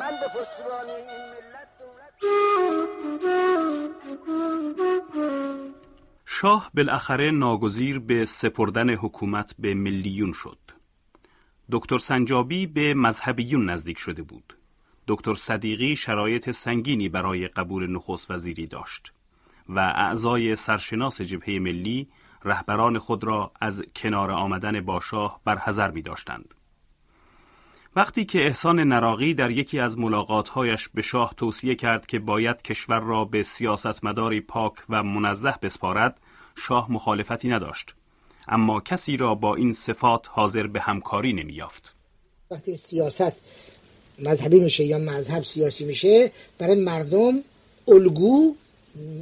من به پشتیبانی این ملت دولت شاه بالاخره ناگزیر به سپردن حکومت به ملیون شد. دکتر سنجابی به مذهبیون نزدیک شده بود. دکتر صدیقی شرایط سنگینی برای قبول نخست وزیری داشت و اعضای سرشناس جبهه ملی رهبران خود را از کنار آمدن با شاه برحذر می داشتند. وقتی که احسان نراقی در یکی از ملاقاتهایش به شاه توصیه کرد که باید کشور را به سیاستمداری پاک و منزه بسپارد، شاه مخالفتی نداشت. اما کسی را با این صفات حاضر به همکاری نمیافت. وقتی سیاست مذهبی میشه یا مذهب سیاسی میشه برای مردم الگو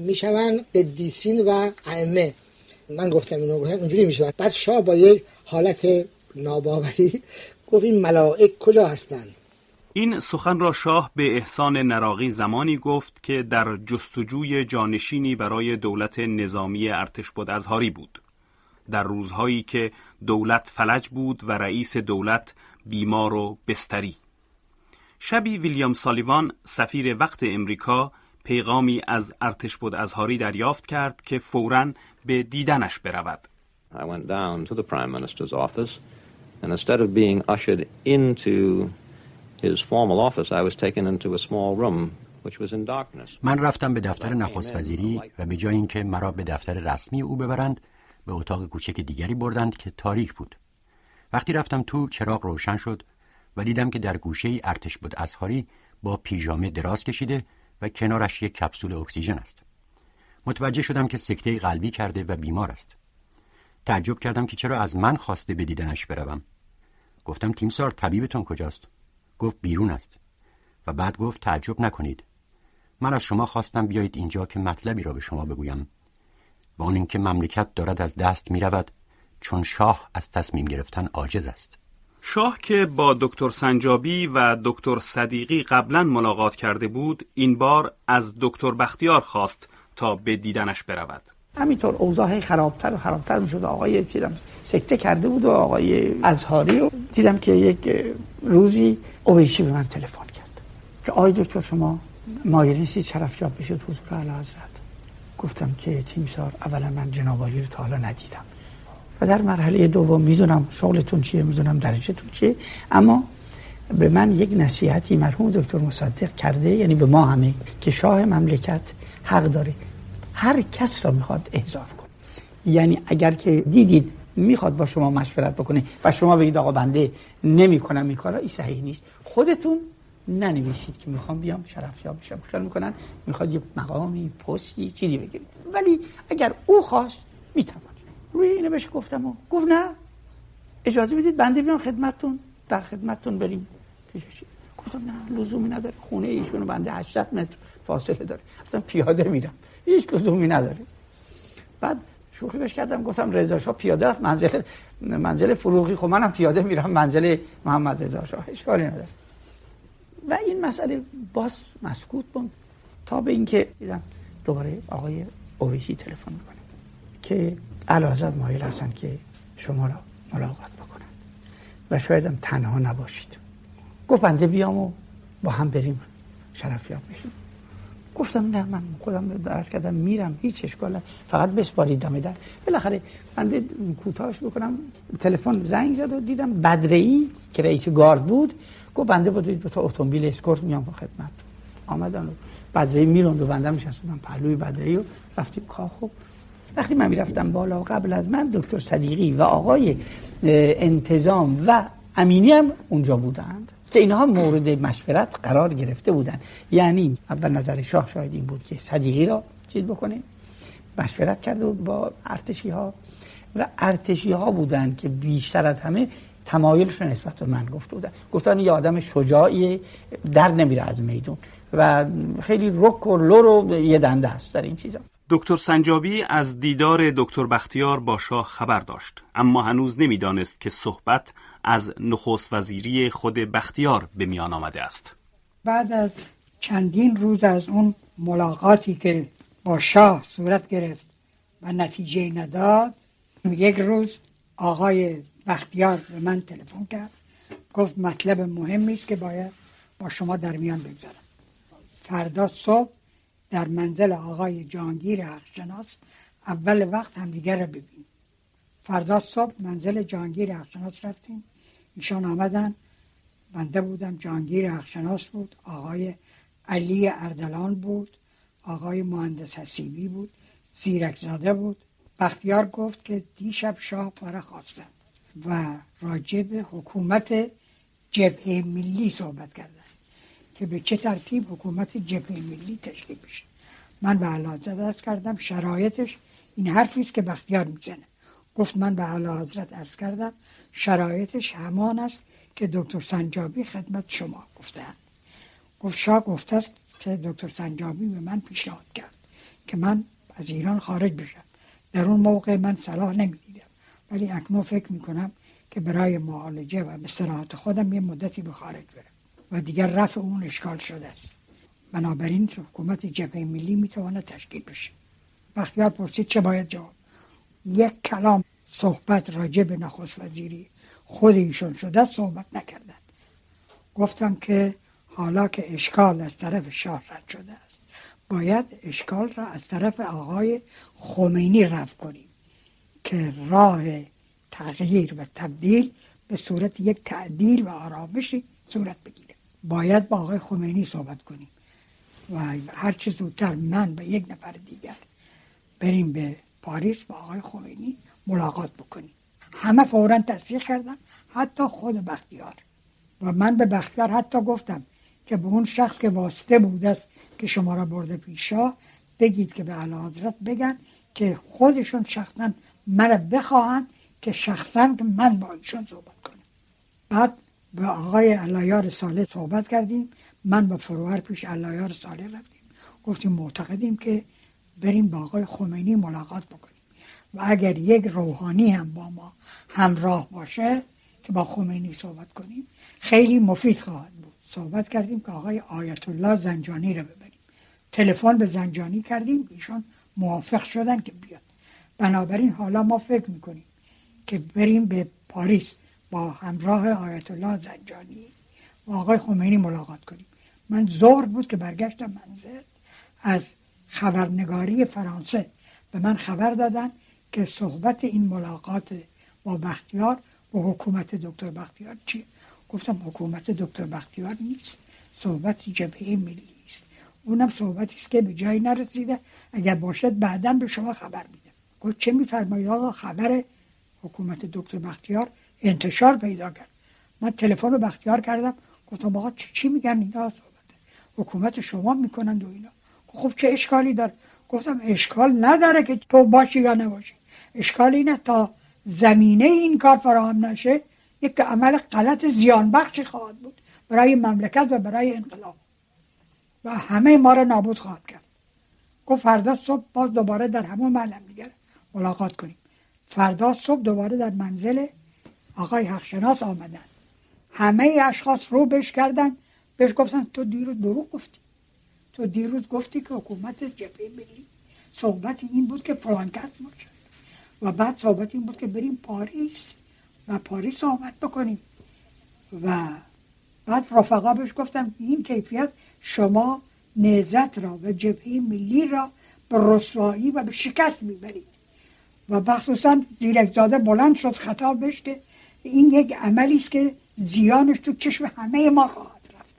میشون قدیسین و ائمه من گفتم اینو اونجوری میشه بعد شاه با یک حالت ناباوری گفت این ملائک کجا هستند این سخن را شاه به احسان نراقی زمانی گفت که در جستجوی جانشینی برای دولت نظامی ارتش بود ازهاری بود. در روزهایی که دولت فلج بود و رئیس دولت بیمار و بستری. شبی ویلیام سالیوان سفیر وقت امریکا پیغامی از ارتش بود ازهاری دریافت کرد که فوراً به دیدنش برود. I went down to the Prime Minister's office, and instead of being ushered into his formal office, I was taken into a small room. من رفتم به دفتر نخست وزیری و به جای اینکه مرا به دفتر رسمی او ببرند به اتاق کوچک دیگری بردند که تاریک بود. وقتی رفتم تو چراغ روشن شد و دیدم که در گوشه ای ارتش بود ازهاری با پیژامه دراز کشیده و کنارش یک کپسول اکسیژن است. متوجه شدم که سکته قلبی کرده و بیمار است. تعجب کردم که چرا از من خواسته به دیدنش بروم. گفتم تیمسار طبیبتون کجاست؟ گفت بیرون است. و بعد گفت تعجب نکنید. من از شما خواستم بیایید اینجا که مطلبی را به شما بگویم. و آن اینکه مملکت دارد از دست می رود چون شاه از تصمیم گرفتن عاجز است. شاه که با دکتر سنجابی و دکتر صدیقی قبلا ملاقات کرده بود این بار از دکتر بختیار خواست تا به دیدنش برود. همینطور اوضاع خرابتر و خرابتر می‌شد. آقای دیدم سکته کرده بود و آقای ازهاری رو دیدم که یک روزی اویسی به من تلفن کرد که آقای دکتر شما مایل نیستید شرفیاب بشید حضور اعلی حضرت. گفتم که تیمسار اولا من جناب عالی رو تا حالا ندیدم. و در مرحله دوم می‌دونم شغلتون چیه می‌دونم درجهتون چیه اما به من یک نصیحتی مرحوم دکتر مصدق کرده یعنی به ما همه که شاه مملکت حق داره. هر کس را می‌خواد احضار کن یعنی اگر که دیدید می‌خواد با شما مشورت بکنه و شما بگید آقا بنده نمی کنم این کارا این صحیح نیست. خودتون ننویسید که می‌خوام بیام شرفیاب بشم خیال می‌کنن می‌خواد یه مقامی پستی چیزی بگیرید. ولی اگر او خواست می‌توانید روی اینو بهش گفتم و گفت نه. اجازه بدید بنده بیام خدمتتون در خدمتتون بریم. گفتم نه لزومی نداره. خونه ایشونو بنده 800 متر فاصله داره. گفتم پیاده میرم. هیچ لزومی نداره بعد شوخی بهش کردم گفتم رضا شاه پیاده رفت منزل منزل فروغی. خب منم پیاده میرم منزل محمد رضا شاه. اشکالی نداره و این مسئله باز مسکوت بود تا به اینکه دیدم دوباره آقای اویشی تلفن می‌کنه که علاوه مایل هستن که شما را ملاقات بکنن. و شاید هم تنها نباشید. گفت بنده بیام و با هم بریم شرفیاب بشیم گفتم نه من خودم درک کردم میرم هیچ اشکال فقط بسپارید دم در بالاخره بنده کوتاهش بکنم. تلفن زنگ زد و دیدم بدرئی که رئیس گارد بود. گفت بنده بودید به تا اتومبیل اسکورت میام با خدمت. آمدن و بدرئی میرون و بنده میشستم پهلوی بدرئی و رفتیم کاخ و وقتی من می‌رفتم بالا قبل از من دکتر صدیقی و آقای انتظام و امینی هم اونجا بودند. که اینها مورد مشورت قرار گرفته بودند یعنی اول نظر شاه شاید این بود که صدیقی را چیز بکنه مشورت کرده بود با ارتشی ها و ارتشی ها بودند که بیشتر از همه تمایلش نسبت به من گفته بودن. گفتن یه آدم شجاعی در نمیره از میدون و خیلی رک و لور و یه دنده است در این چیزا. دکتر سنجابی از دیدار دکتر بختیار با شاه خبر داشت. اما هنوز نمی‌دانست که صحبت از نخست وزیری خود بختیار به میان آمده است. بعد از چندین روز از اون ملاقاتی که با شاه صورت گرفت و نتیجه نداد یک روز آقای بختیار به من تلفن کرد. گفت مطلب مهمی است که باید با شما در میان بگذارم. فردا صبح در منزل آقای جانگیر حقشناس اول وقت همدیگر رو ببین. فردا صبح منزل جانگیر حقشناس رفتیم. ایشان آمدن بنده بودم جانگیر حقشناس بود آقای علی اردلان بود آقای مهندس حسیبی بود زیرک زاده بود. بختیار گفت که دیشب شاه پاره خواستن و راجع به حکومت جبهه ملی صحبت کردن. که به چه ترتیب حکومت جبهه ملی تشکیل بشه. من به حضرت ارز کردم شرایطش این حرفی است که بختیار می‌زنه. گفت من به اعلی حضرت ارز کردم شرایطش همان است که دکتر سنجابی خدمت شما گفتن گفت شاه گفته است که دکتر سنجابی به من پیشنهاد کرد که من از ایران خارج بشم. در اون موقع من صلاح نمی‌دیدم. ولی اکنون فکر می‌کنم که برای معالجه و به خودم یه مدتی به خارج برم. و دیگر رفع اون اشکال شده است. بنابراین حکومت جبهه ملی می‌تواند تشکیل بشه. بختیار پرسید چه باید جواب؟ یک کلام صحبت راجع به نخست وزیری خود ایشون شده صحبت نکردند. گفتم که حالا که اشکال از طرف شاه رد شده است باید اشکال را از طرف آقای خمینی رفت کنیم که راه تغییر و تبدیل به صورت یک تعدیل و آرامشی صورت بگیره. باید با آقای خمینی صحبت کنیم. و هر چه زودتر من به یک نفر دیگر بریم به پاریس با آقای خمینی ملاقات بکنیم. همه فورا تصدیق کردن. حتی خود بختیار. و من به بختیار حتی گفتم که به اون شخص که واسطه بود است که شما را برده پیشا بگید که به علا حضرت بگن که خودشون شخصا مرا بخواهند که شخصا من با ایشون صحبت کنم. بعد به آقای علایار ساله صحبت کردیم. من با فروهر پیش علایار ساله رفتیم. گفتیم معتقدیم که بریم با آقای خمینی ملاقات بکنیم. و اگر یک روحانی هم با ما همراه باشه که با خمینی صحبت کنیم خیلی مفید خواهد بود. صحبت کردیم که آقای آیت الله زنجانی رو ببریم. تلفن به زنجانی کردیم ایشون موافق شدن که بیاد. بنابراین حالا ما فکر می‌کنیم که بریم به پاریس. با همراه آیت الله زنجانی و آقای خمینی ملاقات کنیم. من ظهر بود که برگشتم منزل از خبرنگاری فرانسه. به من خبر دادن که صحبت این ملاقات با بختیار و حکومت دکتر بختیار چیه گفتم حکومت دکتر بختیار نیست صحبت جبهه ملی است. اونم صحبتی است که به جایی نرسیده. اگر باشد بعدا به شما خبر میدم. گفت چه میفرمایید آقا؟ خبر حکومت دکتر بختیار انتشار پیدا کرد. من تلفن رو بختیار کردم. گفتم آقا چی, میگن اینا؟ صحبت حکومت شما می‌کنند و اینا. خب چه اشکالی داره؟ گفتم اشکال نداره که تو باشی یا نباشی. اشکال اینه تا زمینه این کار فراهم نشه یک عمل غلط زیان بخشی خواهد بود برای مملکت و برای انقلاب. و همه ما را نابود خواهد کرد. گفت فردا صبح باز دوباره در همون معلم دیگر ملاقات کنیم. فردا صبح دوباره در منزل آقای حقشناس آمدن. همه اشخاص رو بش کردن. بهش گفتن تو دیروز دروغ گفتی. تو دیروز گفتی که حکومت جبهه ملی صحبت این بود که فلان کس و بعد صحبت این بود که بریم پاریس و پاریس صحبت بکنیم. و بعد رفقا بهش گفتم این کیفیت شما نهزت را و جبهه ملی را به رسوایی و به شکست می‌برید. و مخصوصا زیرکزاده بلند شد خطاب بهش که این یک عملی است که زیانش تو چشم همه ما خواهد رفت.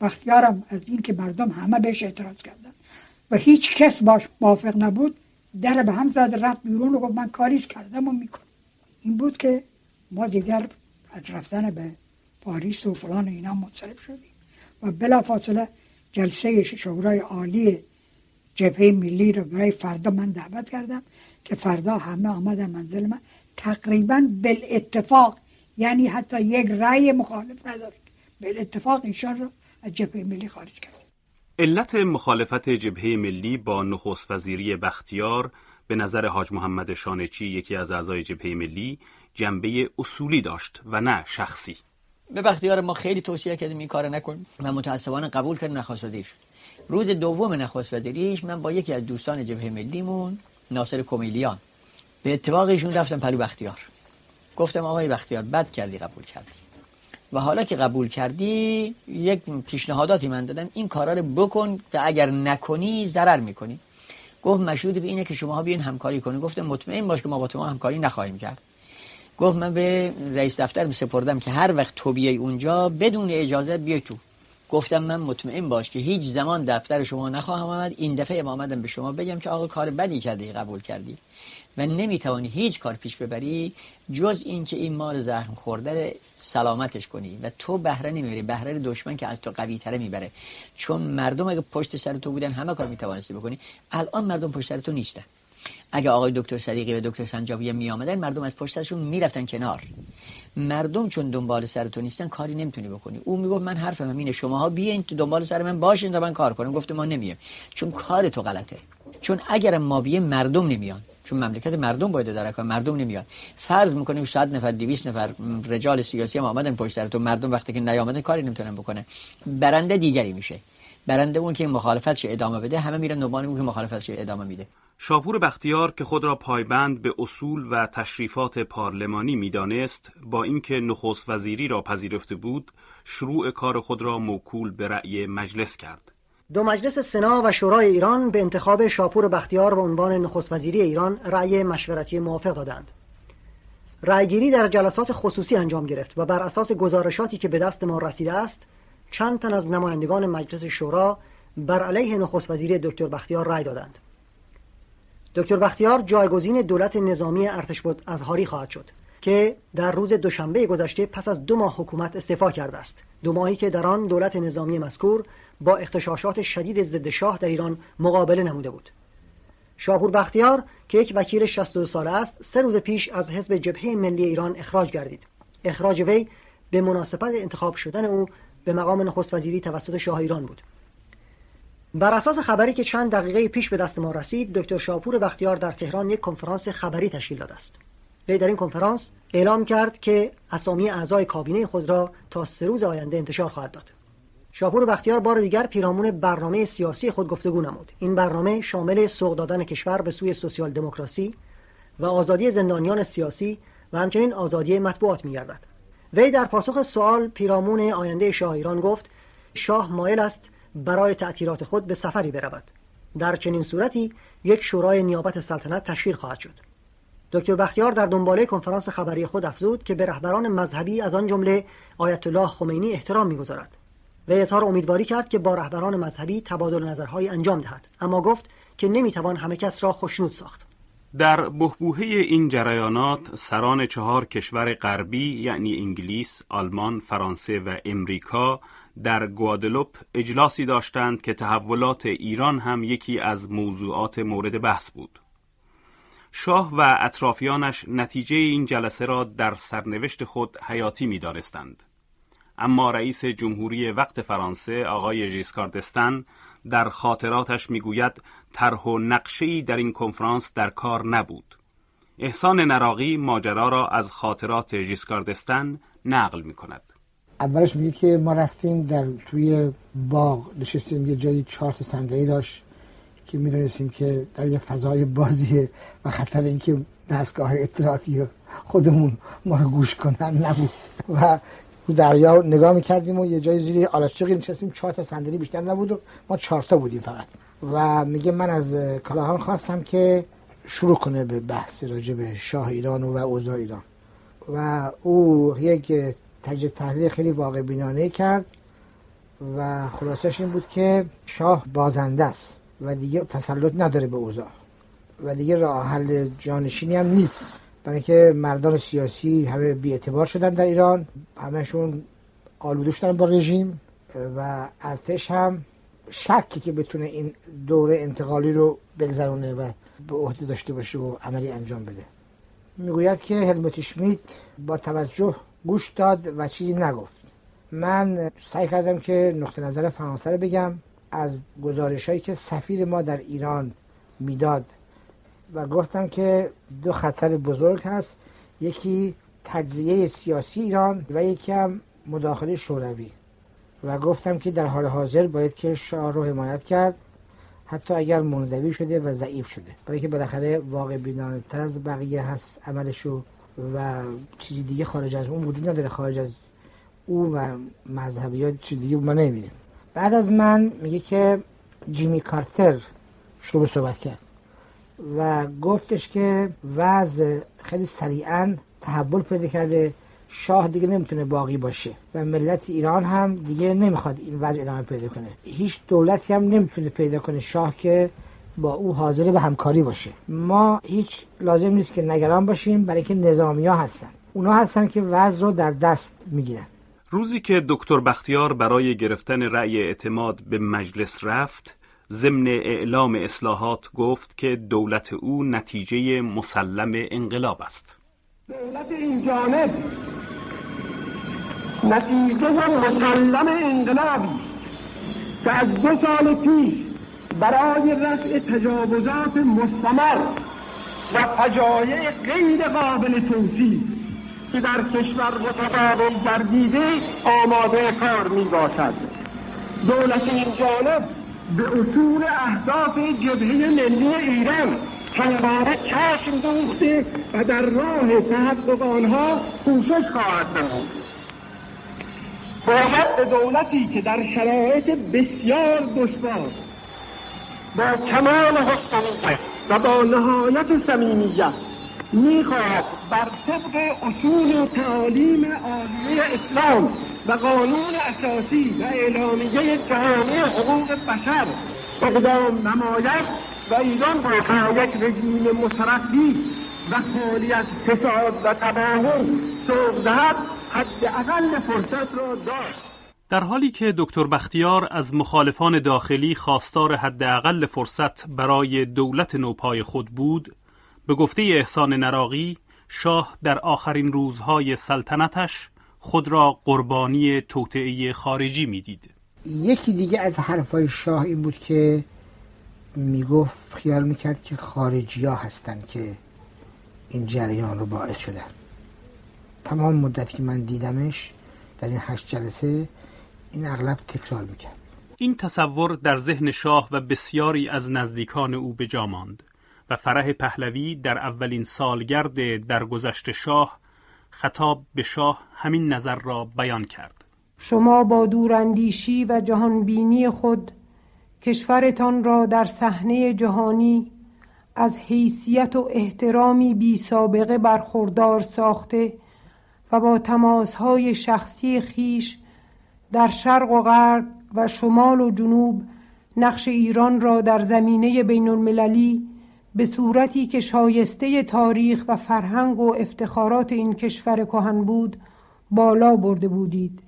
بختیارم از این که مردم همه بهش اعتراض کردن. و هیچ کس باش موافق نبود. در به هم زد رفت بیرون و گفت من کاریز کردم و می‌کنم. این بود که ما دیگر از رفتن به پاریس و فلان اینا منصرف شدیم. و بلا فاصله جلسه شورای عالی جبهه ملی رو برای فردا من دعوت کردم که فردا همه آمدن منزل من. تقریبا بل اتفاق یعنی حتی یک رأی مخالف نداشت. به اتفاق ایشان را از جبهه ملی خارج کرد. علت مخالفت جبهه ملی با نخست وزیری بختیار به نظر حاج محمد شانچی یکی از اعضای جبهه ملی جنبه اصولی داشت و نه شخصی. به بختیار ما خیلی توصیه کردیم این کار نکن. و متاسفانه قبول کرد نخست وزیر شد روز دوم نخست وزیریش من با یکی از دوستان جبهه ملیمون ناصر کمیلیان. به اتفاق ایشون رفتم پلو بختیار. گفتم آقای بختیار بد کردی قبول کردی. و حالا که قبول کردی یک پیشنهاداتی من دادم این کارا رو بکن و اگر نکنی ضرر می‌کنی. گفت مشروط به اینه که شماها بیاین همکاری کنید گفتم مطمئن باش که ما با تو همکاری نخواهیم کرد. گفت من به رئیس دفتر سپردم که هر وقت تو بیای اونجا بدون اجازه بیای تو. گفتم من مطمئن باش که هیچ زمان دفتر شما نخواهم آمد. این دفعه آمدم به شما بگم که آقا کار بدی کرده قبول کردی. و نمی‌توانی هیچ کار پیش ببری جز اینکه این مال زخم خورده سلامتش کنی و تو بهره نمی‌بری. بهره دشمن که از تو قوی تره می‌بره. چون مردم اگه پشت سر تو بودن همه کار می‌توانستی بکنی. الان مردم پشت سر تو نیستن. اگه آقای دکتر صدیقی و دکتر سنجابی می آمدن مردم از پشت سرشون می‌رفتن کنار. مردم چون دنبال سر تو نیستن کاری نمی‌تونی بکنی. او می‌گفت من حرفم اینه شماها بیاین تو دنبال سر من باشین تا من کار کنم. گفت ما نمیایم. چون کار تو غلطه. چون اگر ما بیایم مردم نمیان. چون مملکت مردم باید در کار مردم نمیاد فرض می‌کنیم 100 نفر 200 نفر رجال سیاسی هم آمدن پشت سر تو. مردم وقتی که نیامدن کاری نمی‌تونن بکنه برنده دیگری میشه. برنده اون که مخالفتش ادامه بده همه میرن دنبال اون که مخالفتش ادامه میده شاپور بختیار که خود را پایبند به اصول و تشریفات پارلمانی می‌دانست با اینکه نخست وزیری را پذیرفته بود شروع کار خود را موکول به رأی مجلس کرد دو مجلس سنا و شورای ایران به انتخاب شاپور بختیار به عنوان نخست وزیری ایران رأی مشورتی موافق دادند. رأیگیری در جلسات خصوصی انجام گرفت و بر اساس گزارشاتی که به دست ما رسیده است چند تن از نمایندگان مجلس شورا بر علیه نخست وزیری دکتر بختیار رأی دادند. دکتر بختیار جایگزین دولت نظامی ارتش بود از هاری خواهد شد که در روز دوشنبه گذشته پس از دو ماه حکومت استعفا کرده است. دو ماهی که در آن دولت نظامی مذکور با اختشاشات شدید ضد شاه در ایران مقابله نموده بود. شاپور بختیار که یک وکیل 62 ساله است سه روز پیش از حزب جبهه ملی ایران اخراج گردید. اخراج وی به مناسبت انتخاب شدن او به مقام نخست وزیری توسط شاه ایران بود. بر اساس خبری که چند دقیقه پیش به دست ما رسید دکتر شاپور بختیار در تهران یک کنفرانس خبری تشکیل داده است. وی در این کنفرانس اعلام کرد که اسامی اعضای کابینه خود را تا سه روز آینده انتشار خواهد داد. شاپور بختیار بار دیگر پیرامون برنامه سیاسی خود گفتگو نمود. این برنامه شامل سوق دادن کشور به سوی سوسیال دموکراسی و آزادی زندانیان سیاسی و همچنین آزادی مطبوعات می‌گردد. وی در پاسخ سوال پیرامون آینده شاه ایران گفت شاه مایل است برای تعطیلات خود به سفری برود. در چنین صورتی یک شورای نیابت سلطنت تشکیل خواهد شد. دکتر بختیار در دنباله کنفرانس خبری خود افزود که به رهبران مذهبی از آن جمله آیت الله خمینی احترام می‌گذارد. و اظهار امیدواری کرد که با رهبران مذهبی تبادل نظرهای انجام دهد اما گفت که نمی‌توان همه کس را خوشنود ساخت. در بهبوهه این جریانات سران چهار کشور غربی یعنی انگلیس، آلمان، فرانسه و امریکا در گوادلوپ اجلاسی داشتند که تحولات ایران هم یکی از موضوعات مورد بحث بود. شاه و اطرافیانش نتیجه این جلسه را در سرنوشت خود حیاتی می دارستند. اما رئیس جمهوری وقت فرانسه آقای ژیسکاردستن در خاطراتش می‌گوید طرح و نقشه‌ای در این کنفرانس در کار نبود. احسان نراقی ماجرا را از خاطرات ژیسکاردستن نقل می کند. اولش میگه که ما رفتیم در توی باغ نشستیم یه جایی چهار صندلی داشت که می‌دونستیم که در یه فضای بازیه و خطر اینکه دستگاه اطلاعاتی خودمون ما رو گوش کنن نبود و رو دریا نگاه می‌کردیم و یه جای زیر آلاشقی نشستیم. چهار تا صندلی بیشتر نبود و ما چهار تا بودیم فقط. و میگه من از کلاهان خواستم که شروع کنه به بحث راجع به شاه ایران و اوضاع ایران. و او یک تجزیه تحلیل خیلی واقع بینانه کرد و خلاصش این بود که شاه بازنده است و دیگه تسلط نداره به اوضاع. و دیگه راه حل جانشینی هم نیست. برای اینکه مردان سیاسی همه بیاعتبار شدن در ایران همهشون آلوده شدن با رژیم و ارتش هم شکی که بتونه این دوره انتقالی رو بگذرونه و به عهده داشته باشه و عملی انجام بده. می‌گوید که هلموت شمیت با توجه گوش داد و چیزی نگفت. من سعی کردم که نقطه نظر فرانسه رو بگم. از گزارش هایی که سفیر ما در ایران می‌داد و گفتم که دو خطر بزرگ هست. یکی تجزیه سیاسی ایران و یکی هم مداخله شوروی. و گفتم که در حال حاضر باید که شاه رو حمایت کرد. حتی اگر منزوی شده و ضعیف شده. برای که بالاخره واقع بینانه تر از بقیه هست عملشو و چیزی دیگه خارج از اون وجود نداره. خارج از او و مذهبیات چیز دیگه ما نمی‌بینیم. بعد از من میگه که جیمی کارتر شروع به صحبت کرد. و گفتش که وضع خیلی سریعا تحول پیدا کرده. شاه دیگه نمی‌تونه باقی باشه و ملت ایران هم دیگه نمی‌خواد این وضع ادامه پیدا کنه. هیچ دولتی هم نمی‌تونه پیدا کنه شاه که با او حاضر به همکاری باشه. ما هیچ لازم نیست که نگران باشیم برای که نظامی هستن. اونا هستن که وضع رو در دست می‌گیرن. روزی که دکتر بختیار برای گرفتن رأی اعتماد به مجلس رفت ضمن اعلام اصلاحات گفت که دولت او نتیجه مسلم انقلاب است. دولت این جانب نتیجه مسلم انقلابی که از دو سال پیش برای رفع تجاوزات مستمر و فجایع غیر قابل توصیف که در کشور متقابل گردیده آماده کار می باشد دولت این جانب به اصول اهداف جبهه ملی ایران. همواره چشم دوخته و در راه تحقق آنها کوشش خواهد نمود. باید به دولتی که در شرایط بسیار دشوار با کمال حسنیت و با نهایت صمیمیت می‌خواهد بر طبق اصول تعالیم عالیه اسلام و قانون اساسی و اعلامیه جهانی حقوق بشر اقدام نماید و ایران با یک رژیم مترقی و خالی از فساد و تباهم سوق دهد حداقل فرصت را داشت. در حالی که دکتر بختیار از مخالفان داخلی خواستار حداقل فرصت برای دولت نوپای خود بود به گفته احسان نراقی شاه در آخرین روزهای سلطنتش خود را قربانی توطعه خارجی می‌دید. یکی دیگه از حرفای شاه این بود که می‌گفت خیال می‌کرد که خارجی ها هستن که این جریان رو باعث شدن تمام مدت که من دیدمش در این هشت جلسه این اغلب تکرار می‌کرد این تصور در ذهن شاه و بسیاری از نزدیکان او به ماند و فرح پهلوی در اولین سالگرد درگذشت شاه خطاب به شاه همین نظر را بیان کرد. شما با دوراندیشی و جهانبینی خود کشورتان را در صحنه جهانی از حیثیت و احترامی بی سابقه برخوردار ساخته و با تماسهای شخصی خیش در شرق و غرب و شمال و جنوب نقش ایران را در زمینه بین المللی به صورتی که شایسته تاریخ و فرهنگ و افتخارات این کشور کهن بود بالا برده بودید.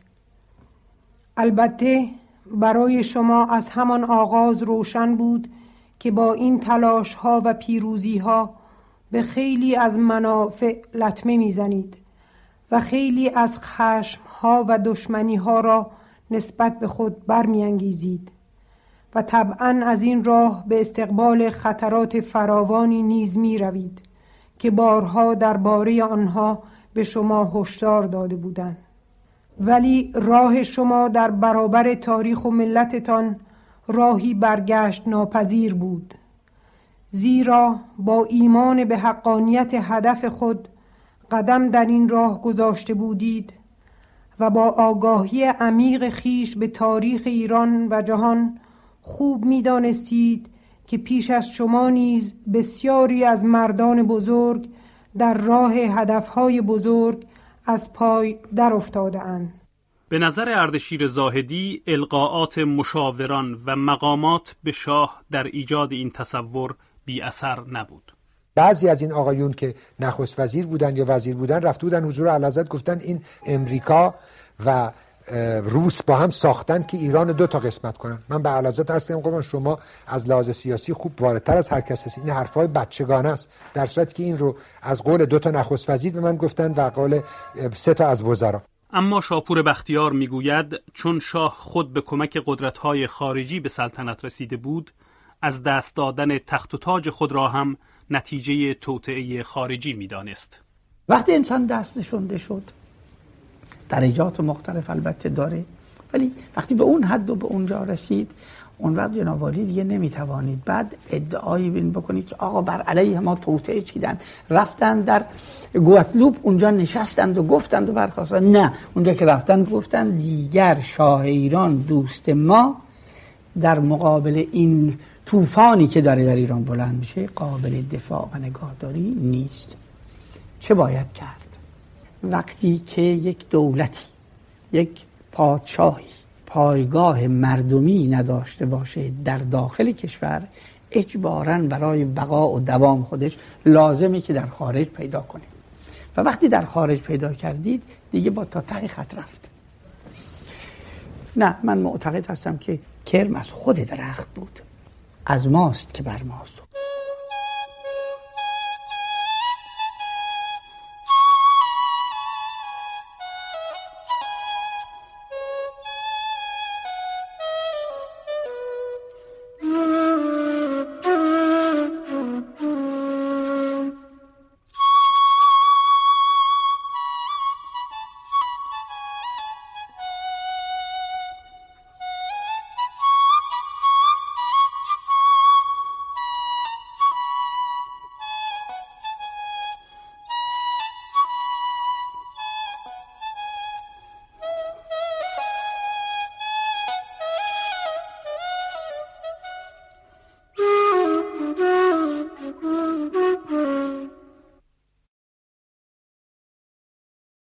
البته برای شما از همان آغاز روشن بود که با این تلاش ها و پیروزی ها به خیلی از منافع لطمه می‌زنید و خیلی از خشم ها و دشمنی ها را نسبت به خود برمیانگیزید. و طبعا از این راه به استقبال خطرات فراوانی نیز می روید که بارها درباره آنها به شما هشدار داده بودند. ولی راه شما در برابر تاریخ و ملتتان راهی برگشت ناپذیر بود زیرا با ایمان به حقانیت هدف خود قدم در این راه گذاشته بودید و با آگاهی عمیق خیش به تاریخ ایران و جهان خوب می‌دانستید که پیش از شما نیز بسیاری از مردان بزرگ در راه هدفهای بزرگ از پای در افتاده اند. به نظر اردشیر زاهدی القاعات مشاوران و مقامات به شاه در ایجاد این تصور بی اثر نبود بعضی از این آقایون که نخست وزیر بودن یا وزیر بودن رفته بودن حضور علازت گفتن این امریکا و روس با هم ساختن که ایران دو تا قسمت کنن. من به علازت ارز کنم شما از لحاظ سیاسی خوب واردتر از هر کس هست. این حرفای بچگانه است. در صورتی که این رو از قول دو تا نخست وزیر به من گفتن و قول سه تا از وزرا. اما شاپور بختیار می‌گوید چون شاه خود به کمک قدرت‌های خارجی به سلطنت رسیده بود از دست دادن تخت و تاج خود را هم نتیجه توطعه خارجی می‌دانست. وقتی انسان دست نشونده شد درجات مختلف البته داره. ولی وقتی به اون حد و به اونجا رسید اون وقت جنابالی دیگه نمی‌توانید. بعد ادعایی بین بکنید که آقا بر علیه ما توطعه چیدن. رفتن در گواتلوب اونجا نشستند و گفتند و برخواستن نه اونجا که رفتن گفتن دیگر شاه ایران دوست ما در مقابل این طوفانی که داره در ایران بلند میشه قابل دفاع و نگاهداری نیست. چه باید کرد؟ وقتی که یک دولتی یک پادشاهی پایگاه مردمی نداشته باشه در داخل کشور اجبارا برای بقا و دوام خودش لازمی که در خارج پیدا کنه. و وقتی در خارج پیدا کردید دیگه با تا ته خط رفت. نه من معتقد هستم که کرم از خود درخت بود. از ماست که بر ماست.